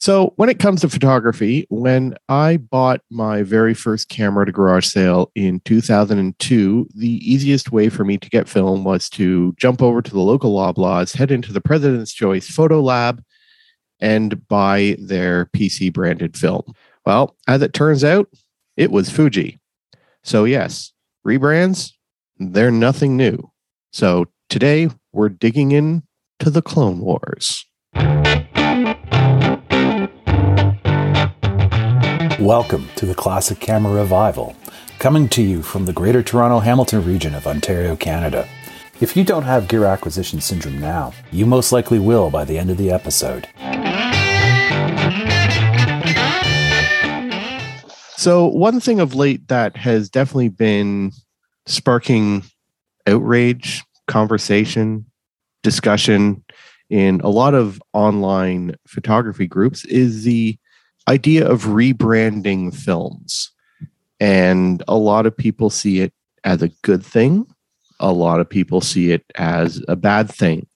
So, when it comes to photography, when I bought my very first camera at a garage sale in 2002, the easiest way for me to get film was to jump over to the local Loblaws, head into the President's Choice Photo Lab, and buy their PC branded film. Well, as it turns out, it was Fuji. So, yes, rebrands, they're nothing new. So, today we're digging in to the Clone Wars. Welcome to the Classic Camera Revival, coming to you from the Greater Toronto Hamilton region of Ontario, Canada. If you don't have gear acquisition syndrome now, you most likely will by the end of the episode. So, one thing of late that has definitely been sparking outrage, conversation, discussion in a lot of online photography groups is the idea of rebranding films. And a lot of people see it as a good thing. A lot of people see it as a bad thing.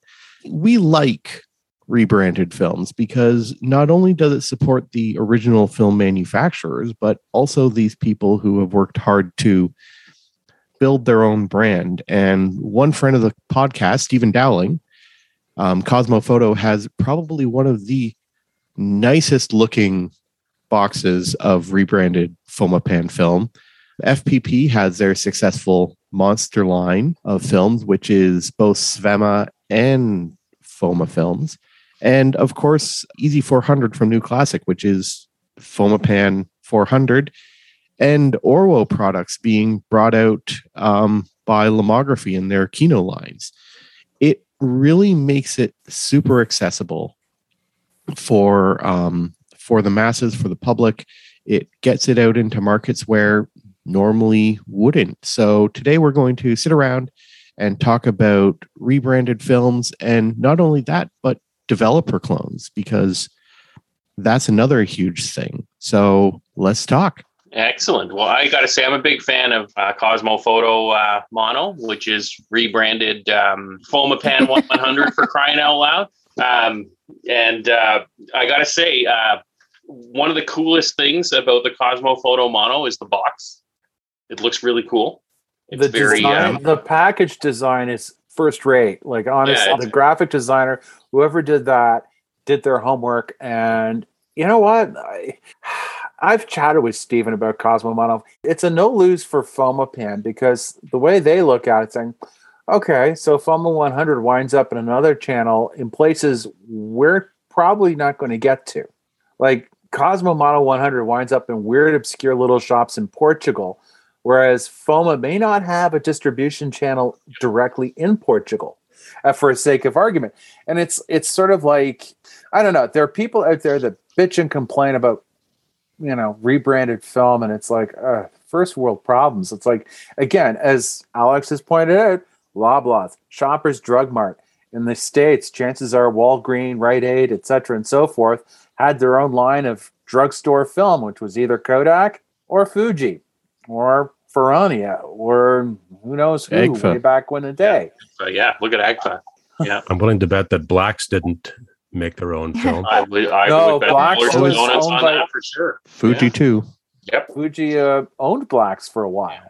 We like rebranded films because not only does it support the original film manufacturers, but also these people who have worked hard to build their own brand. And one friend of the podcast, Stephen Dowling, um, Kosmo Foto, has probably one of the nicest looking boxes of rebranded Fomapan film. FPP has their successful monster line of films, which is both Svema and Foma films. And of course, Easy 400 from New Classic, which is Fomapan 400, and Orwo products being brought out um, by Lomography in their Kino lines. It really makes it super accessible for um, for the masses, for the public. It gets it out into markets where normally wouldn't. So today we're going to sit around and talk about rebranded films and not only that, but developer clones because that's another huge thing. So let's talk. Excellent. Well, I got to say, I'm a big fan of uh, Kosmo Foto uh, Mono, which is rebranded um, Fomapan 100 for crying out loud. Um, and uh, I got to say, uh, one of the coolest things about the Kosmo Foto Mono is the box. It looks really cool. It's the very design, um, the package design is first rate. Like honestly, yeah, the graphic designer, whoever did that, did their homework. And you know what? I, I've chatted with Stephen about Kosmo Mono. It's a no lose for Fomapan because the way they look at it, saying, okay, so Foma 100 winds up in another channel in places we're probably not going to get to. Like Kosmo Mono 100 winds up in weird, obscure little shops in Portugal, whereas Foma may not have a distribution channel directly in Portugal, uh, for sake of argument. And it's it's sort of like I don't know. There are people out there that bitch and complain about you know rebranded film, and it's like uh, first world problems. It's like again, as Alex has pointed out, Loblaws, Shoppers Drug Mart in the states, chances are Walgreen, Rite Aid, etc., and so forth had their own line of drugstore film, which was either Kodak or Fuji or Ferrania or who knows who Agfa. way back when the day. Yeah, yeah look at Agfa. Yeah. I'm willing to bet that Blacks didn't make their own film. I would, I no, would Blacks was owned by, that for sure. Fuji yeah. too. Yep. Fuji uh, owned Blacks for a while.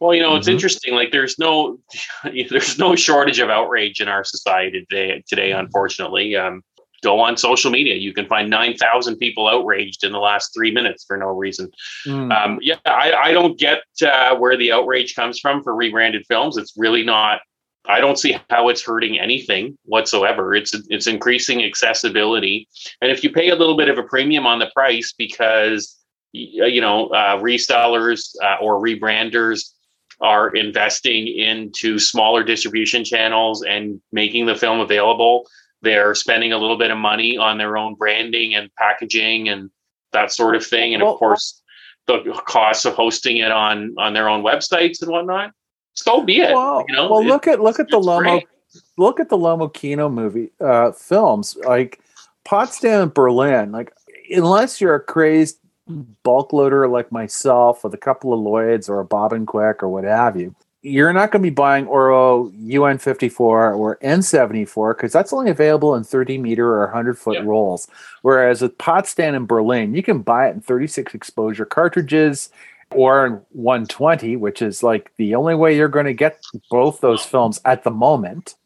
Well, you know, it's mm-hmm. interesting. Like, there's no, there's no shortage of outrage in our society today. Today, unfortunately, um, go on social media. You can find 9,000 people outraged in the last three minutes for no reason. Mm. Um, yeah, I, I, don't get uh, where the outrage comes from for rebranded films. It's really not. I don't see how it's hurting anything whatsoever. It's it's increasing accessibility, and if you pay a little bit of a premium on the price because you know uh, resellers uh, or rebranders are investing into smaller distribution channels and making the film available they're spending a little bit of money on their own branding and packaging and that sort of thing. And well, of course, the costs of hosting it on on their own websites and whatnot. So be it. Well, you know, well look at look at the Lomo great. look at the Lomo Kino movie uh, films like Potsdam and Berlin. Like unless you're a crazed bulk loader like myself with a couple of Lloyds or a Bobinquick or what have you, you're not going to be buying Orwo UN54 or N74 because that's only available in 30 meter or 100 foot yep. rolls. Whereas with Potsdam in Berlin, you can buy it in 36 exposure cartridges or in 120, which is like the only way you're going to get both those films at the moment.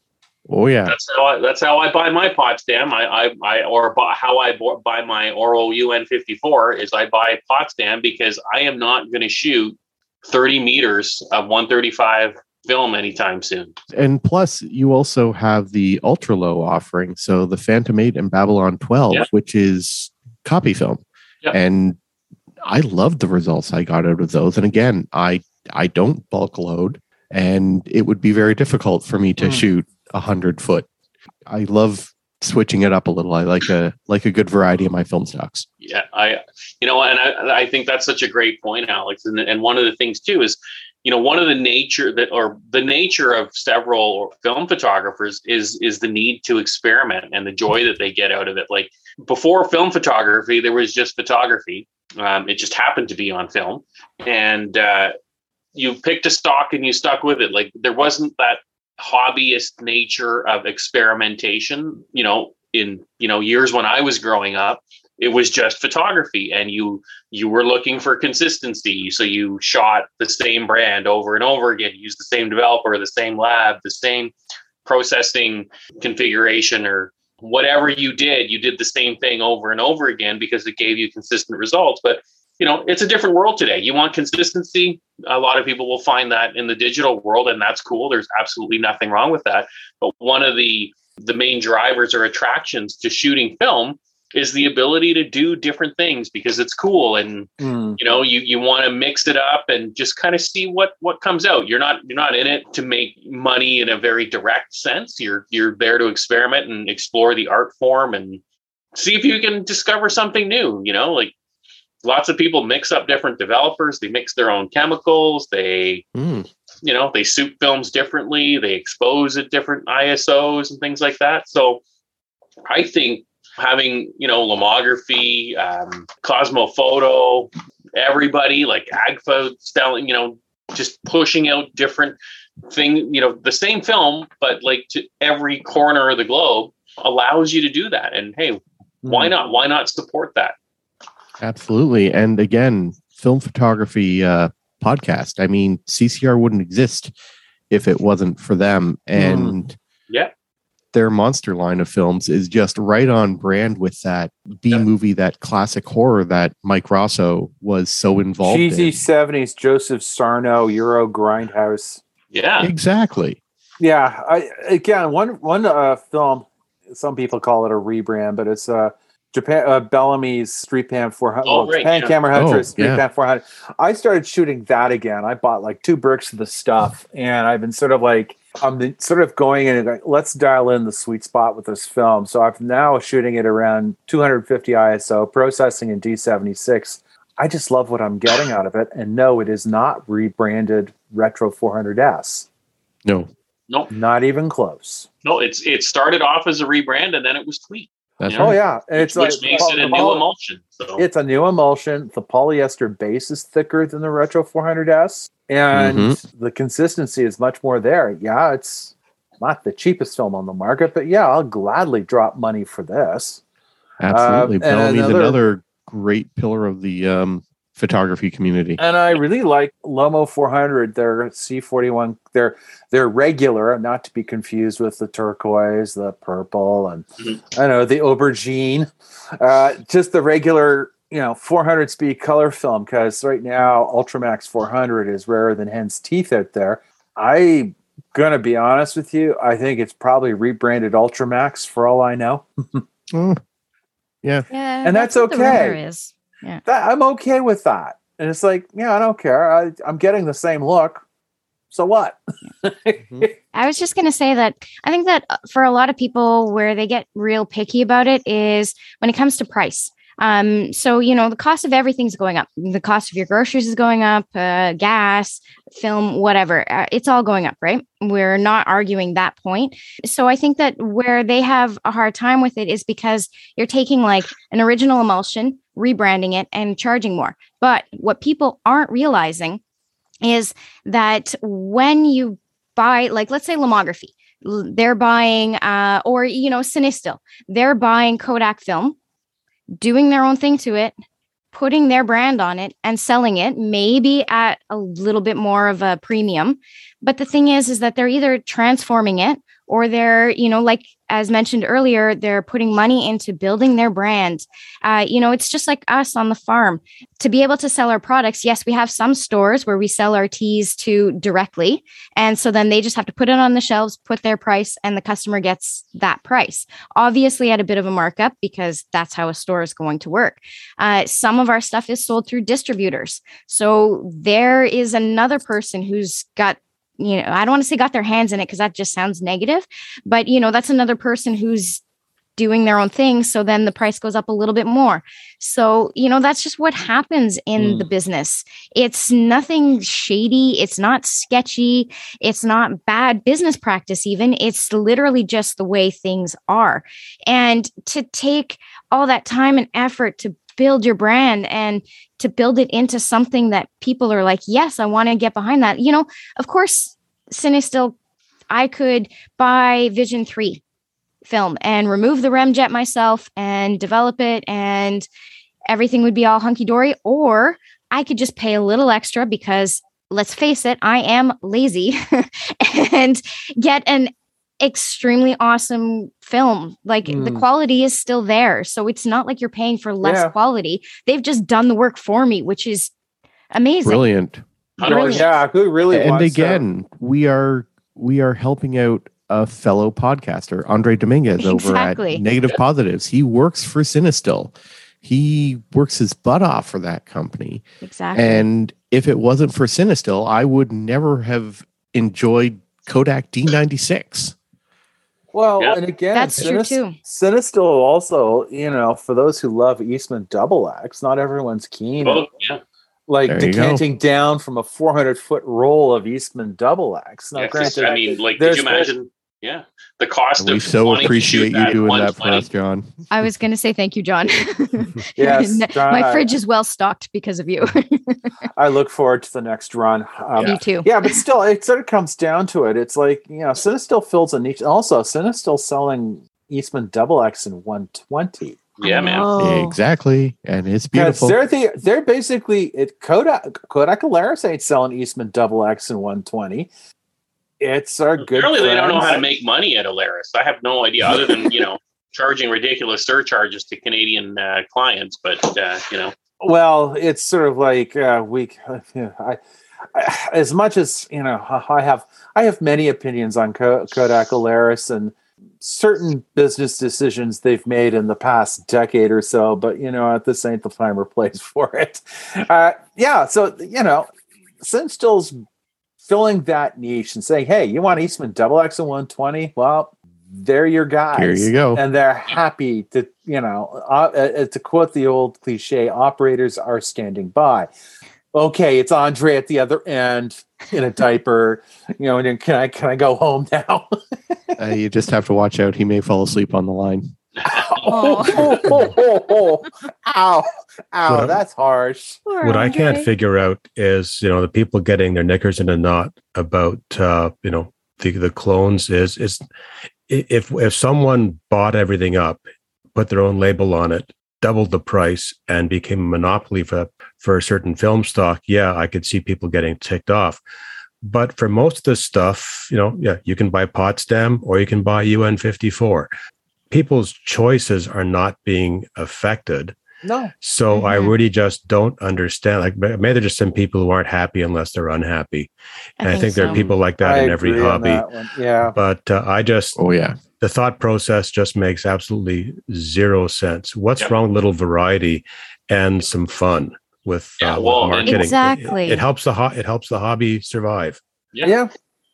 Oh yeah, that's how I, that's how I buy my Potsdam. I I, I or buy, how I buy my Orwo UN54 is I buy Potsdam because I am not going to shoot 30 meters of 135 film anytime soon. And plus, you also have the ultra low offering. So the Phantom 8 and Babylon 12, yep. which is copy film. Yep. And I loved the results I got out of those. And again, I I don't bulk load, and it would be very difficult for me to mm. shoot a hundred foot. I love switching it up a little. I like a like a good variety of my film stocks. Yeah, I you know, and I I think that's such a great point, Alex. And and one of the things too is, you know, one of the nature that or the nature of several film photographers is is the need to experiment and the joy that they get out of it. Like before film photography, there was just photography. Um, it just happened to be on film, and uh, you picked a stock and you stuck with it. Like there wasn't that hobbyist nature of experimentation you know in you know years when i was growing up it was just photography and you you were looking for consistency. So you shot the same brand over and over again used the same developer the same lab the same processing configuration or whatever you did you did the same thing over and over again because it gave you consistent results. But you know it's a different world today. You want consistency. A lot of people will find that in the digital world and that's cool. There's absolutely nothing wrong with that. But one of the the main drivers or attractions to shooting film is the ability to do different things because it's cool and mm. you know you you want to mix it up and just kind of see what what comes out. You're not you're not in it to make money in a very direct sense. You're you're there to experiment and explore the art form and see if you can discover something new you know like lots of people mix up different developers. They mix their own chemicals. They, mm. you know, they soup films differently. They expose at different ISOs and things like that. So I think having, you know, lomography, um, Kosmo Foto, everybody like Agfa selling, you know, just pushing out different thing, you know, the same film, but like to every corner of the globe allows you to do that. And hey, mm. why hmm. not? Why not support that? Absolutely. And again, film photography uh, podcast. I mean, CCR wouldn't exist if it wasn't for them. And mm. yeah, their monster line of films is just right on brand with that B yeah. movie, that classic horror that Mike Raso was so involved in Cheesy in. 70s, Joseph Sarno, Euro Grindhouse. Yeah. Exactly. Yeah. I again one one uh, film, some people call it a rebrand, but it's uh Japan uh, Bellamy's Street Pan 400. Oh, well, right, Japan yeah. Camera Hunter oh, Street yeah. Pan 400. I started shooting that again. I bought like two bricks of the stuff, and I've been sort of like I'm sort of going in and like, let's dial in the sweet spot with this film. So I'm now shooting it around 250 ISO, processing in D76. I just love what I'm getting out of it, and no, it is not rebranded Retro 400S. No, nope, not even close. No, it's it started off as a rebrand, and then it was tweaked. That's oh yeah, and it's which, like makes it a new emulsion. So. It's a new emulsion. The polyester base is thicker than the Retro 400s, and mm-hmm. the consistency is much more there. Yeah, it's not the cheapest film on the market, but yeah, I'll gladly drop money for this. Absolutely, uh, Bellamy's another, another great pillar of the um, photography community. And I really like Lomo 400. Their C41. They're they're regular, not to be confused with the turquoise, the purple, and mm-hmm. I know the aubergine. Uh, just the regular, you know, 400 speed color film. Because right now, Ultramax 400 is rarer than hen's teeth out there. I gonna be honest with you. I think it's probably rebranded Ultramax for all I know. mm. Yeah. yeah, and that's, that's okay. Yeah. That, I'm okay with that. And it's like, yeah, I don't care. I, I'm getting the same look. So what? mm-hmm. I was just going to say that I think that uh, for a lot of people, where they get real picky about it is when it comes to price. Um, so you know the cost of everything's going up. The cost of your groceries is going up, uh, gas, film, whatever. Uh, it's all going up, right? We're not arguing that point. So I think that where they have a hard time with it is because you're taking like an original emulsion, rebranding it, and charging more. But what people aren't realizing is that when you buy, like, let's say Lomography, they're buying, uh, or, you know, Cinestill, they're buying Kodak film, doing their own thing to it, putting their brand on it and selling it, maybe at a little bit more of a premium. But the thing is, is that they're either transforming it or they're, you know, like as mentioned earlier, they're putting money into building their brand. Uh, you know, it's just like us on the farm to be able to sell our products. Yes, we have some stores where we sell our teas to directly. And so then they just have to put it on the shelves, put their price, and the customer gets that price. Obviously, at a bit of a markup because that's how a store is going to work. Uh, some of our stuff is sold through distributors. So there is another person who's got you know, I don't want to say got their hands in it because that just sounds negative, but you know, that's another person who's doing their own thing. So then the price goes up a little bit more. So, you know, that's just what happens in mm. the business. It's nothing shady. It's not sketchy. It's not bad business practice, even. It's literally just the way things are. And to take all that time and effort to build your brand and to build it into something that people are like, yes, I want to get behind that. You know, of course, Cinestill, I could buy Vision 3 film and remove the remjet myself and develop it and everything would be all hunky dory. Or I could just pay a little extra because let's face it, I am lazy and get an extremely awesome film. Like mm. the quality is still there. So it's not like you're paying for less yeah. quality. They've just done the work for me, which is amazing. Brilliant. Brilliant. Yeah, who really And again, to... we are we are helping out a fellow podcaster, Andre Dominguez exactly. over at Negative Positives. He works for Cinestill. He works his butt off for that company. Exactly. And if it wasn't for Cinestill, I would never have enjoyed Kodak D96. Well, and again, that's true too. Cinestill also, you know, for those who love Eastman Double X, not everyone's keen. Oh, yeah. Like there decanting down from a 400 foot roll of Eastman Double X. Now, yeah, granted, I mean, like, could you imagine? Yeah, the cost we of so appreciate you doing that for us, John. I was going to say thank you, John. yes, John, my fridge is well stocked because of you. I look forward to the next run. Um, Me too. Yeah, but still, it sort of comes down to it. It's like you know, Cinestill fills a niche. Also, Cinestill selling Eastman Double X in 120. Yeah, man. Exactly, and it's beautiful. They're the, they're basically it. Kodak Kodak Alaris ain't selling Eastman Double X in 120 it's our good. Apparently, they don't know how to make money at Alaris. I have no idea, other than you know charging ridiculous surcharges to Canadian uh, clients. But uh, you know, well, it's sort of like uh, we. I, I, as much as you know, I have I have many opinions on Kodak Alaris and certain business decisions they've made in the past decade or so. But you know, at this ain't the time or place for it. Uh, yeah, so you know, Cinestill's filling that niche and saying, "Hey, you want Eastman double X and 120? Well, they're your guys. Here you go." And they're happy to, you know, uh, uh, to quote the old cliche, operators are standing by. Okay, it's Andre at the other end in a diaper. You know, and can I can I go home now? uh, you just have to watch out. He may fall asleep on the line. Oh, oh, oh, oh, ow, ow, what that's harsh. What I can't figure out is, you know, the people getting their knickers in a knot about, uh, you know, the the clones is is if if someone bought everything up, put their own label on it, doubled the price, and became a monopoly for for a certain film stock, yeah, I could see people getting ticked off. But for most of the stuff, you know, yeah, you can buy Potsdam or you can buy UN 54 people's choices are not being affected. No. So mm-hmm. I really just don't understand. Like maybe there's just some people who aren't happy unless they're unhappy, and I think, I think so. there are people like that I in every hobby. Yeah. But uh, I just oh yeah, the thought process just makes absolutely zero sense. What's yep. wrong? Little variety and some fun with, yeah, uh, well, marketing. Exactly. It, it helps the ho- it helps the hobby survive. Yeah. yeah.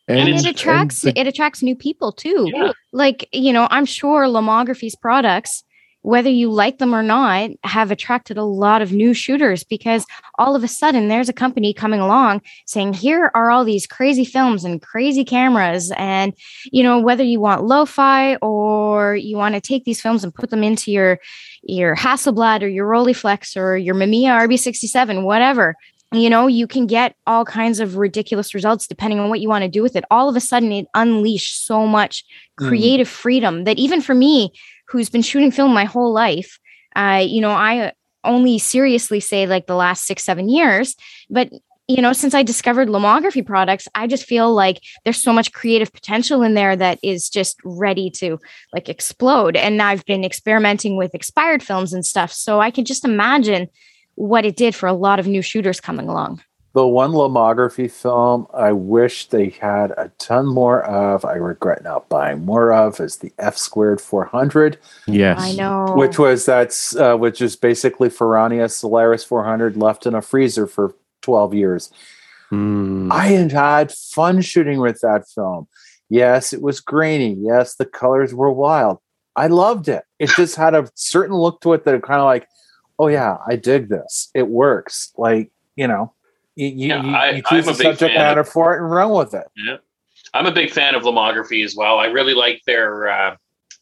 And, and it attracts and the, it attracts new people too. Yeah. Like, you know, I'm sure Lomography's products, whether you like them or not, have attracted a lot of new shooters because all of a sudden there's a company coming along saying, here are all these crazy films and crazy cameras. And, you know, whether you want lo-fi or you want to take these films and put them into your your Hasselblad or your Rolleiflex or your Mamiya RB67, whatever you know, you can get all kinds of ridiculous results depending on what you want to do with it. All of a sudden, it unleashed so much mm. creative mm. freedom that even for me, who's been shooting film my whole life, uh, you know, I only seriously say like the last six, seven years, but you know, since I discovered lomography products, I just feel like there's so much creative potential in there that is just ready to like explode. And I've been experimenting with expired films and stuff. So I can just imagine what it did for a lot of new shooters coming along. The one lomography film I wish they had a ton more of, I regret not buying more of, is the F squared 400. Yes. I know. Which was that's uh, which is basically Ferrania Solaris 400 left in a freezer for 12 years. Mm. I had had fun shooting with that film. Yes, it was grainy. Yes, the colors were wild. I loved it. It just had a certain look to it that kind of like, oh yeah, I dig this. It works. Like you know, you you, yeah, you, you choose a, subject matter of, for it and run with it. Yeah, I'm a big fan of lomography as well. I really like their uh,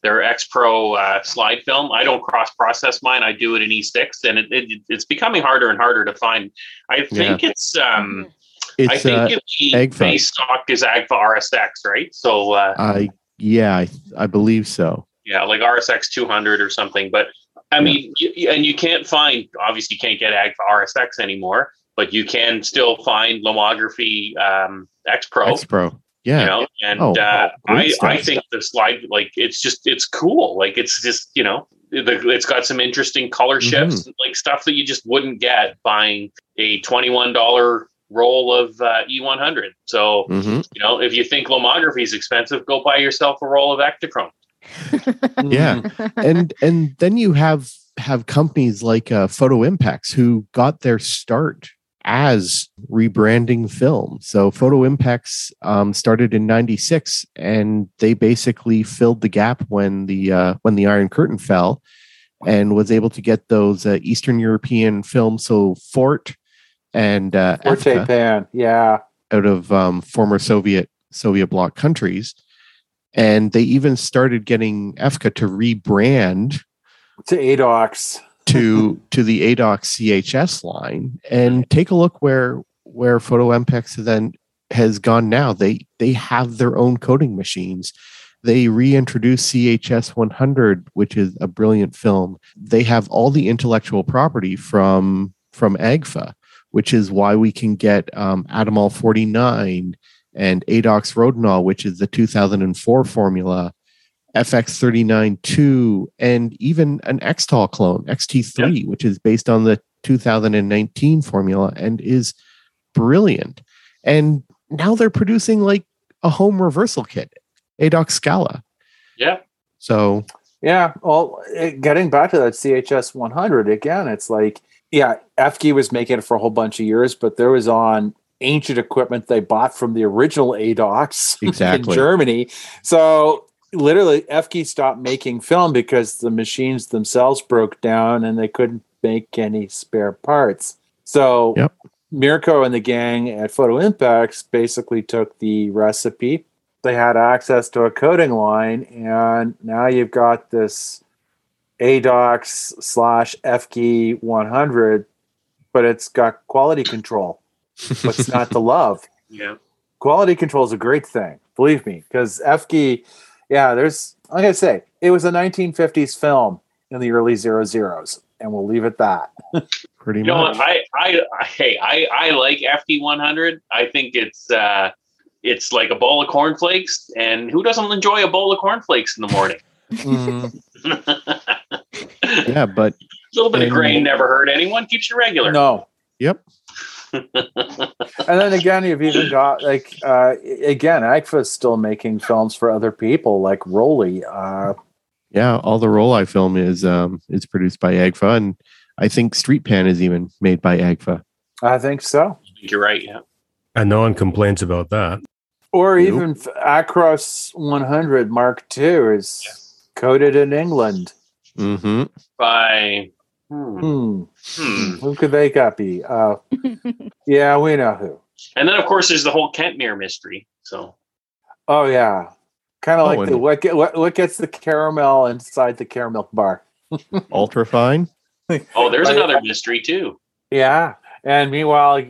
their X Pro uh, slide film. I don't cross process mine. I do it in E6, and it, it, it's becoming harder and harder to find. I think yeah. it's. Um, it's, I think uh, the base stock is Agfa RSX, right? So, uh, I yeah, I, I believe so. Yeah, like RSX 200 or something. But I yeah. mean, you, and you can't find obviously you can't get Agfa RSX anymore, but you can still find Lomography um, X Pro. X Pro. Yeah. You know, and oh, uh, I, I think the slide, like, it's just, it's cool. Like, it's just, you know, the, it's got some interesting color mm-hmm. shifts, mm-hmm. like stuff that you just wouldn't get buying a $21 roll of uh, E100. So, mm-hmm. you know, if you think lomography is expensive, go buy yourself a roll of Ektachrome. Yeah. And, and then you have, have companies like uh, Fotoimpex who got their start as rebranding film. So Fotoimpex um, started in '96, and they basically filled the gap when the uh, when the Iron Curtain fell, and was able to get those uh, Eastern European films. So Fort and uh, Forte Pan, yeah, out of um, former Soviet Soviet bloc countries, and they even started getting Efke to rebrand to ADOX to to the ADOX CHS line and take a look where where Fotoimpex then has gone now. They they have their own coding machines. They reintroduced CHS 100, which is a brilliant film. They have all the intellectual property from from AGFA, which is why we can get um, Atomal 49 and ADOX Rodinal, which is the 2004 formula, FX39 and even an Xtol clone, XT3, yep. which is based on the 2019 formula and is brilliant. And now they're producing like a home reversal kit, ADOX Scala. Yeah. So, yeah. Well, eh, getting back to that CHS 100 again, it's like, yeah, Efke was making it for a whole bunch of years, but there was on ancient equipment they bought from the original ADOX exactly. in Germany. So literally Efke stopped making film because the machines themselves broke down and they couldn't make any spare parts. So yep. Mirko and the gang at Fotoimpex basically took the recipe. They had access to a coding line, and now you've got this ADOX slash Efke 100, but it's got quality control. But it's not the love. Yeah. Quality control is a great thing, believe me, because Efke yeah, there's like I say, it was a 1950s film in the early zero zeros, and we'll leave it that. Pretty you much. Know, I, I, I, hey, I, I like Efke 100. I think it's, uh, it's like a bowl of cornflakes, and who doesn't enjoy a bowl of cornflakes in the morning? mm. yeah, but a little bit of grain never hurt anyone. Keeps you regular. No. Yep. And then again, you've even got like uh, again, is still making films for other people, like Rollei. Uh, yeah, all the Rollei film is um, is produced by Agfa, and I think Street Pan is even made by Agfa. I think so. You're right. Yeah, and no one complains about that. Or nope. even Acros 100 Mark II is yeah. coded in England. Mm-hmm. By Hmm. Hmm. hmm. Who could they copy? Uh, yeah, we know who. And then, of course, there's the whole Kentmere mystery. So. Oh yeah, kind of oh, like the what, get, what what gets the caramel inside the Caramilk bar. Ultra fine. Oh, there's another mystery too. Yeah, And meanwhile,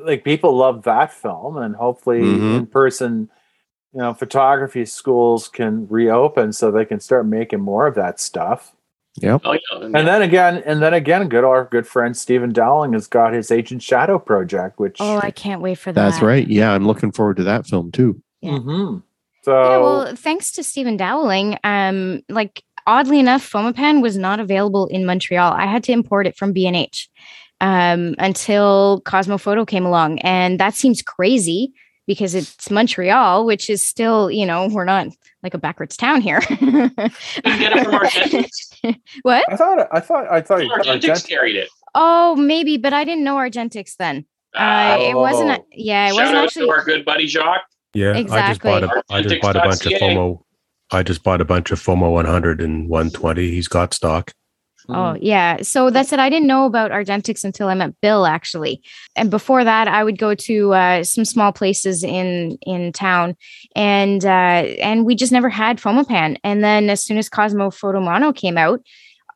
like people love that film, and hopefully, mm-hmm. in person, you know, photography schools can reopen so they can start making more of that stuff. Yep. Oh, yeah. And then again, and then again, good our good friend Stephen Dowling has got his Agent Shadow project, which oh, I can't wait for that. That's right. Yeah, I'm looking forward to that film too. Yeah. Mm-hmm. So yeah, well, thanks to Stephen Dowling, um, like oddly enough, Fomapan was not available in Montreal. I had to import it from B&H um, until Kosmo Foto came along, and that seems crazy because it's Montreal, which is still, you know, we're not like a backwards town here. get it from Argentix. what? I thought I thought I thought Argentix carried it. Oh, maybe, but I didn't know Argentix then. Uh, it wasn't. A, yeah, it Shout wasn't actually. our good buddy Jacques. Yeah, exactly. I just bought a, I just bought a bunch of Foma. I just bought a bunch of Foma 100 and 120. He's got stock. Oh, mm. yeah. So that's it. I didn't know about Argentix until I met Bill, actually. And before that, I would go to uh, some small places in in town, and uh, and we just never had Fomapan. And then as soon as Kosmo Foto Mono came out,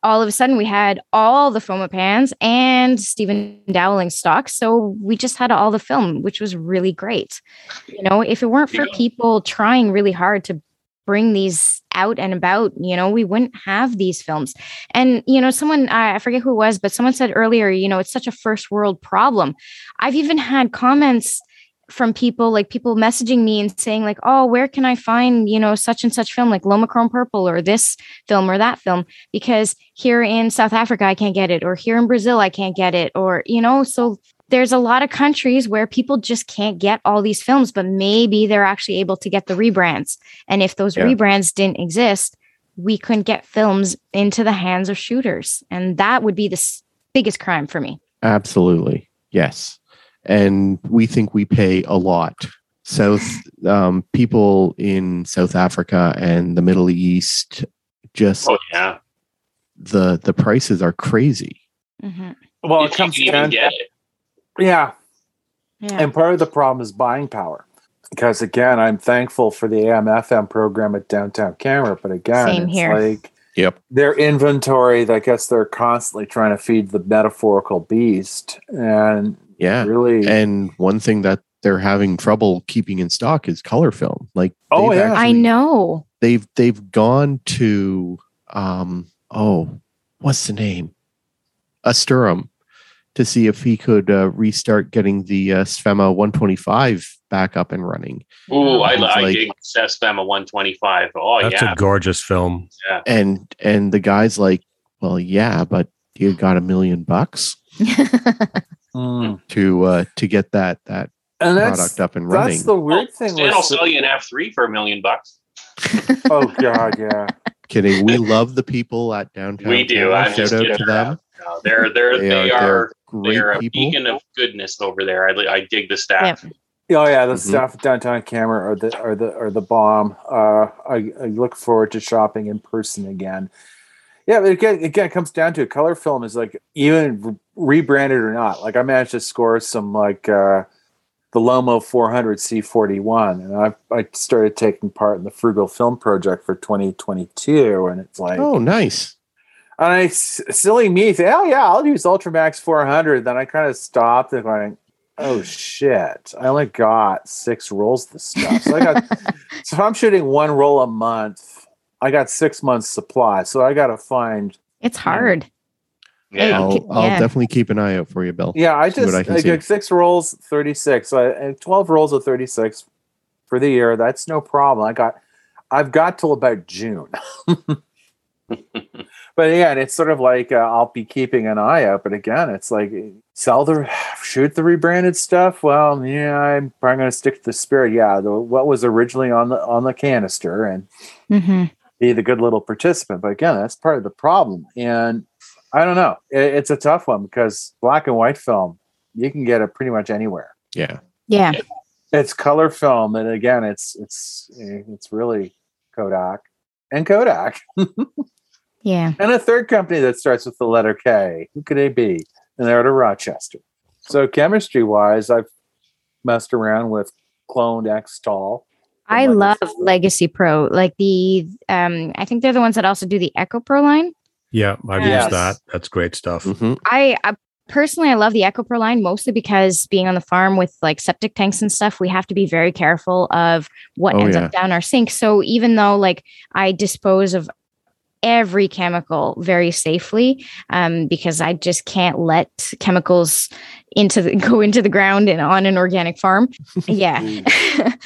all of a sudden we had all the Fomapans and Stephen Dowling stock. So we just had all the film, which was really great. You know, if it weren't for people trying really hard to bring these out and about you know we wouldn't have these films. And you know someone i forget who it was but someone said earlier you know it's such a first world problem. I've even had comments from people like people messaging me and saying like oh where can i find you know such and such film like LomoChrome purple or this film or that film? Because here in south africa i can't get it or here in brazil i can't get it or you know so there's a lot of countries where people just can't get all these films, but maybe they're actually able to get the rebrands. And if those yeah. rebrands didn't exist, we couldn't get films into the hands of shooters. And that would be the biggest crime for me. Absolutely. Yes. And we think we pay a lot. South um, people in South Africa and the Middle East just oh yeah the the prices are crazy. Mm-hmm. Well, it comes down. Get it yeah. yeah. And part of the problem is buying power. Because again, I'm thankful for the AM/FM program at Downtown Camera, but again, Same it's here. like yep. their inventory. I guess they're constantly trying to feed the metaphorical beast, and yeah, really. And one thing that they're having trouble keeping in stock is color film. Like, oh yeah, actually, I know they've they've gone to um oh what's the name Astrum to see if he could uh, restart getting the uh, Svema 125 back up and running. Oh, I, I like, dig Svema 125. Oh, that's yeah. a gorgeous film. Yeah. And and the guy's like, well, yeah, but you got a million bucks mm. to uh, to get that that and product up and running. That's the weird well, thing. Then I'll sell you an F3 for a million bucks. oh God, yeah. Kidding. We love the people at downtown. We do. Shout out to them. No, they're they're they, they are, are they're a beacon of goodness over there. I, I dig the staff. Yep. Oh yeah, the mm-hmm. staff at downtown camera or the or the or the bomb. Uh, I, I look forward to shopping in person again. Yeah, but again, again, it comes down to a color film is like even rebranded or not. Like I managed to score some like uh, the Lomo 400 C41, and I I started taking part in the Frugal Film Project for 2022, and it's like oh nice. And I, silly me, say, oh yeah, I'll use Ultramax 400. Then I kind of stopped and going, oh shit, I only got six rolls of this stuff. So I got, so if I'm shooting one roll a month, I got six months supply. So I got to find. It's hard. Yeah, I'll, I'll yeah. definitely keep an eye out for you, Bill. Yeah, I just I, I get six rolls, 36. So I, 12 rolls of 36 for the year. That's no problem. I got, I've got till about June. but yeah, it's sort of like uh, I'll be keeping an eye out. But again, it's like sell the shoot the rebranded stuff. Well, yeah, I'm probably going to stick to the spirit. Yeah, the, what was originally on the on the canister and mm-hmm. be the good little participant. But again, that's part of the problem. And I don't know. It, it's a tough one because black and white film you can get it pretty much anywhere. Yeah. Yeah. It's color film, and again, it's it's it's really Kodak and Kodak. Yeah. And a third company that starts with the letter K. Who could they be? And they're out of Rochester. So chemistry wise, I've messed around with cloned Xtol. I love Legacy Pro. Like the um I think they're the ones that also do the EcoPro line. Yeah, I've yes. used that. That's great stuff. Mm-hmm. I, I personally, I love the EcoPro line mostly because being on the farm with like septic tanks and stuff, we have to be very careful of what oh, ends yeah. up down our sink. So even though like I dispose of every chemical very safely um, because I just can't let chemicals into the go into the ground and on an organic farm. Yeah.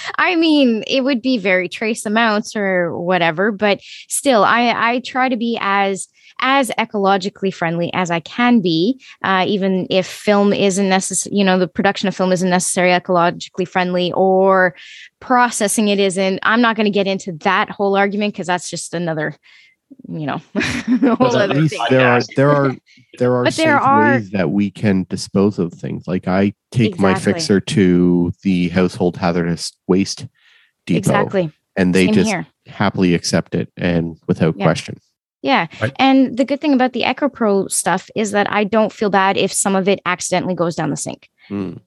I mean, it would be very trace amounts or whatever, but still I I try to be as as ecologically friendly as I can be, uh, even if film isn't necessary, you know, the production of film isn't necessarily ecologically friendly or processing it isn't. I'm not going to get into that whole argument because that's just another you know whole other thing. there are there are there are but there are ways that we can dispose of things like i take exactly. my fixer to the household hazardous waste depot exactly and they Same just here. happily accept it and without yeah. question yeah. Right. And the good thing about the EcoPro stuff is that I don't feel bad if some of it accidentally goes down the sink. Mm.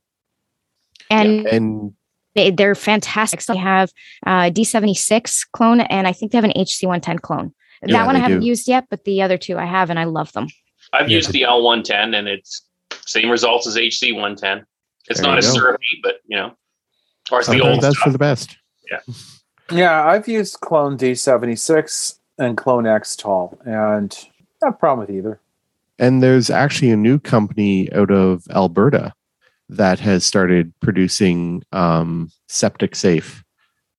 And, yeah. and they, are fantastic. So they have uh, D76 clone, and I think they have an HC110 clone. Yeah, that one I haven't do. used yet, but the other two I have, and I love them. I've yeah. used the L110, and it's same results as HC110. It's there not as syrupy, but you know, or it's the old that's stuff. for the best. Yeah. Yeah, I've used Clone D76 and Clone Xtol, and not problem with either. And there's actually a new company out of Alberta that has started producing um, septic safe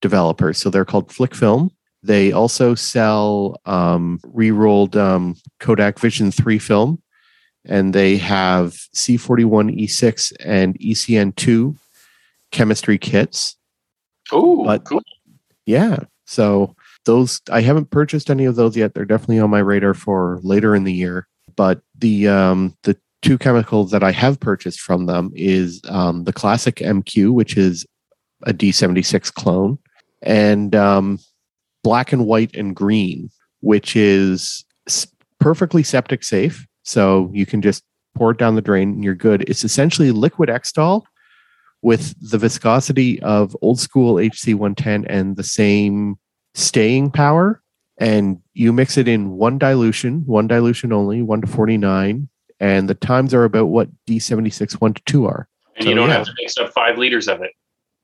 developers. So they're called Flic Film. They also sell um, re-rolled um, Kodak Vision 3 film, and they have C41E6 and ECN2 chemistry kits. Oh, cool. Yeah. So those I haven't purchased any of those yet. They're definitely on my radar for later in the year. But the um, the two chemicals that I have purchased from them is um, the classic MQ, which is a D76 clone, and um, black and white and green, which is perfectly septic safe. So you can just pour it down the drain and you're good. It's essentially liquid Xtol with the viscosity of old school HC110 and the same staying power and you mix it in one dilution, one dilution only, one to 49, and the times are about what D76 1 to 2 are. And so, you don't yeah. have to mix up five liters of it.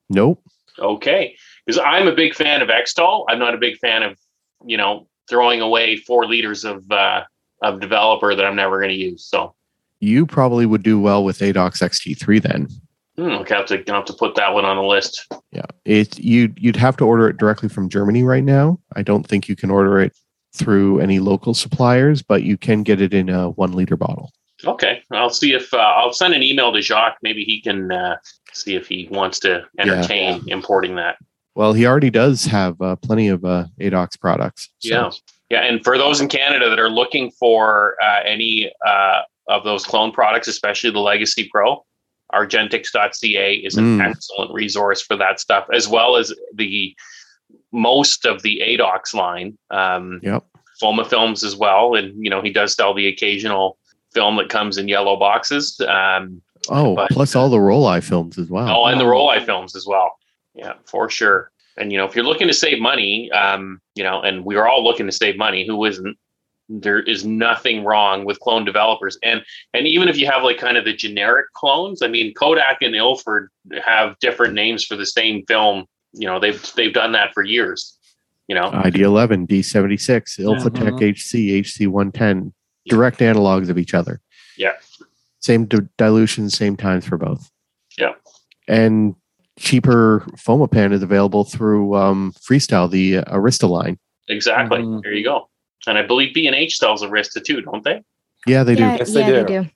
Nope. Okay. Because I'm a big fan of Xtol. I'm not a big fan of, you know, throwing away four liters of uh, of developer that I'm never going to use. So you probably would do well with ADOX XT3 then. Hmm, okay, I have to have to put that one on the list. Yeah, it you you'd have to order it directly from Germany right now. I don't think you can order it through any local suppliers, but you can get it in a one liter bottle. Okay, I'll see if uh, I'll send an email to Jacques. Maybe he can uh, see if he wants to entertain yeah. importing that. Well, he already does have uh, plenty of uh, ADOX products. So. Yeah, yeah, and for those in Canada that are looking for uh, any uh, of those clone products, especially the Legacy Pro, argentix.ca is an mm. excellent resource for that stuff, as well as the most of the ADOX line. Um, yep. Foma films as well. And, you know, he does sell the occasional film that comes in yellow boxes. Um, oh, but, plus all the roll films as well. Oh, and the roll films as well. Yeah, for sure. And, you know, if you're looking to save money, um, you know, and we're all looking to save money, who isn't? there is nothing wrong with clone developers and and even if you have like kind of the generic clones i mean kodak and ilford have different names for the same film you know they've they've done that for years you know id11 d76 ilfotec uh-huh. hc hc110 direct yeah. analogs of each other yeah same di- dilution same times for both yeah and cheaper fomapan is available through um, freestyle the uh, arista line exactly mm-hmm. there you go and I believe B and H sells Arista too, don't they? Yeah, they do. Yeah, yes, they, yeah, do. they do.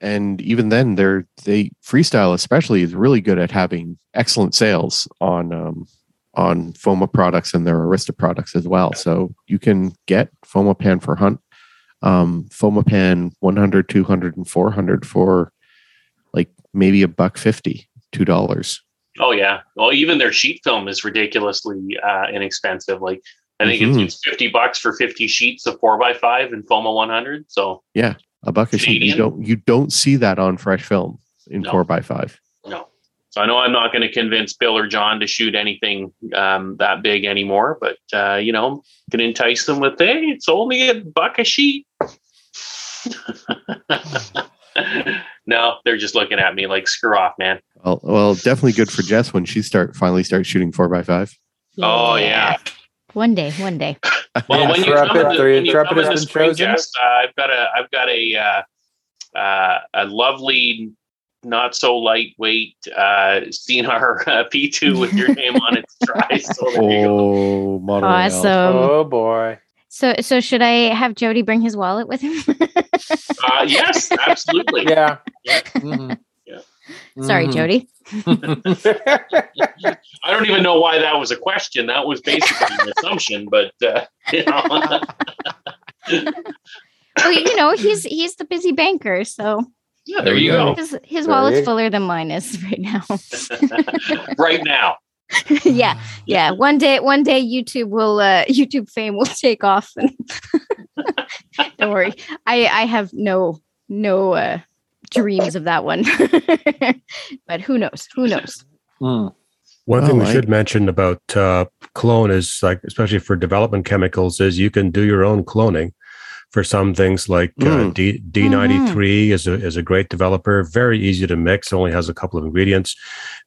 And even then, they're they freestyle especially is really good at having excellent sales on um, on Foma products and their Arista products as well. So you can get FOMA pan for hunt, um, Fomapan 100, 200, and 400 for like maybe a buck fifty, two dollars. Oh yeah. Well, even their sheet film is ridiculously uh, inexpensive. Like I think mm-hmm. it's, 50 bucks for 50 sheets of four by five in Foma 100. So yeah, a buck a sheet. You don't, you don't see that on fresh film in no. four by five. No. So I know I'm not going to convince Bill or John to shoot anything um, that big anymore, but uh, you know, can entice them with, hey, it's only a buck a sheet. they're just looking at me like, screw off, man. Well, well definitely good for Jess when she start finally starts shooting four by five. Oh yeah. One day, one day. well, yeah, when you come in the, when you come in the spring, Jess, uh, I've got a, I've got a, uh, uh, a lovely, not so lightweight uh, Sinar uh, P2 with your name on it to try. So oh, awesome! Oh boy. So, so should I have Jody bring his wallet with him? uh, yes, absolutely. Yeah. yeah. Mm-hmm. yeah. Sorry, Mm-hmm. Jody. I don't even know why that was a question. That was basically an assumption, but uh, you know. well, you know, he's he's the busy banker, so yeah, there you go. His, his wallet's fuller than mine is right now. right now. yeah, yeah. One day, one day, YouTube will uh, YouTube fame will take off. And don't worry, I I have no no uh, dreams of that one. but who knows? Who knows? Mm. One thing we should mention about uh, clone is like, especially for development chemicals, is you can do your own cloning for some things like mm. uh, D D ninety three is a is a great developer, very easy to mix, only has a couple of ingredients.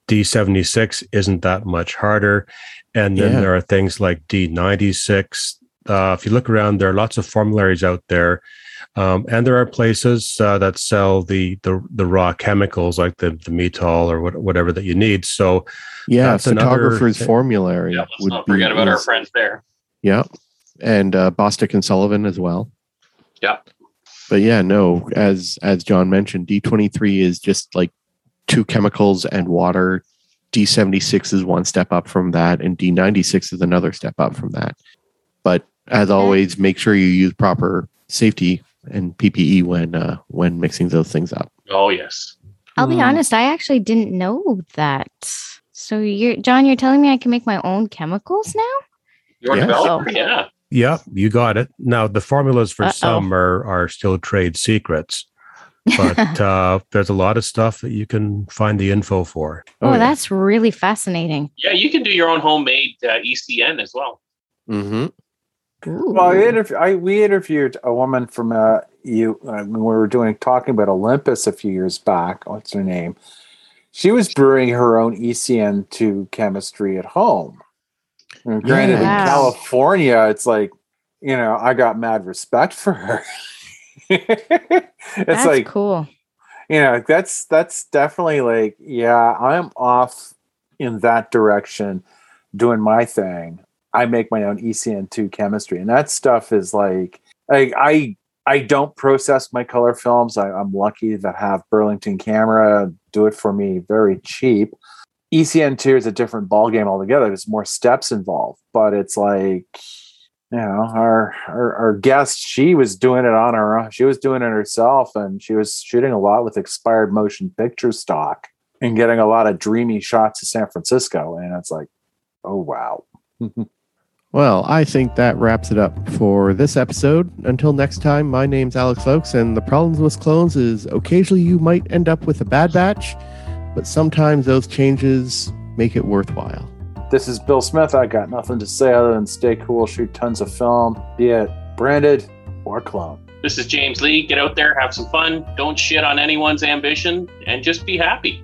D seventy six isn't that much harder, and then yeah. there are things like D ninety six. Uh, if you look around, there are lots of formularies out there. Um, and there are places uh, that sell the, the the raw chemicals like the the metol or what, whatever that you need. So yeah, photographer's another, formulary. Yeah, let's not forget about our friends there. Yeah, and uh, Bostick and Sullivan as well. Yeah, but yeah, no, as as John mentioned, D twenty three is just like two chemicals and water. D seventy six is one step up from that, and D ninety six is another step up from that. But as always, make sure you use proper safety and PPE when uh, when mixing those things up. Oh yes. I'll be mm. honest, I actually didn't know that. So you're John, you're telling me I can make my own chemicals now? You're a developer, yeah. Yeah, you got it. Now the formulas for Uh-oh. some are are still trade secrets. But uh, there's a lot of stuff that you can find the info for. Oh, oh yeah. that's really fascinating. Yeah, you can do your own homemade uh, ECN as well. Mm-hmm. Ooh. Well, I, interv- I, we interviewed a woman from uh, you uh, when we were doing talking about Olympus a few years back. What's her name? She was brewing her own ECN two chemistry at home. And granted, yeah. in California, it's like you know I got mad respect for her. it's that's like cool. You know, that's that's definitely like yeah, I'm off in that direction, doing my thing. I make my own ECN2 chemistry, and that stuff is like I I, I don't process my color films. I, I'm lucky that have Burlington Camera do it for me very cheap. ECN2 is a different ballgame altogether. There's more steps involved, but it's like you know our, our our guest she was doing it on her own she was doing it herself and she was shooting a lot with expired motion picture stock and getting a lot of dreamy shots of san francisco and it's like oh wow Well, I think that wraps it up for this episode. Until next time, my name's Alex Folks, and the problems with clones is occasionally you might end up with a bad batch, but sometimes those changes make it worthwhile. This is Bill Smith. I got nothing to say other than stay cool, shoot tons of film, be it branded or clone. This is James Lee. Get out there, have some fun, don't shit on anyone's ambition, and just be happy.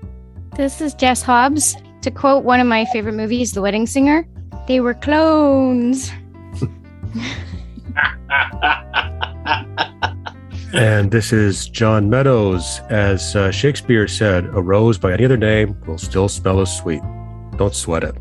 This is Jess Hobbs. To quote one of my favorite movies, The Wedding Singer, they were clones. and this is John Meadows. As uh, Shakespeare said, a rose by any other name will still smell as sweet. Don't sweat it.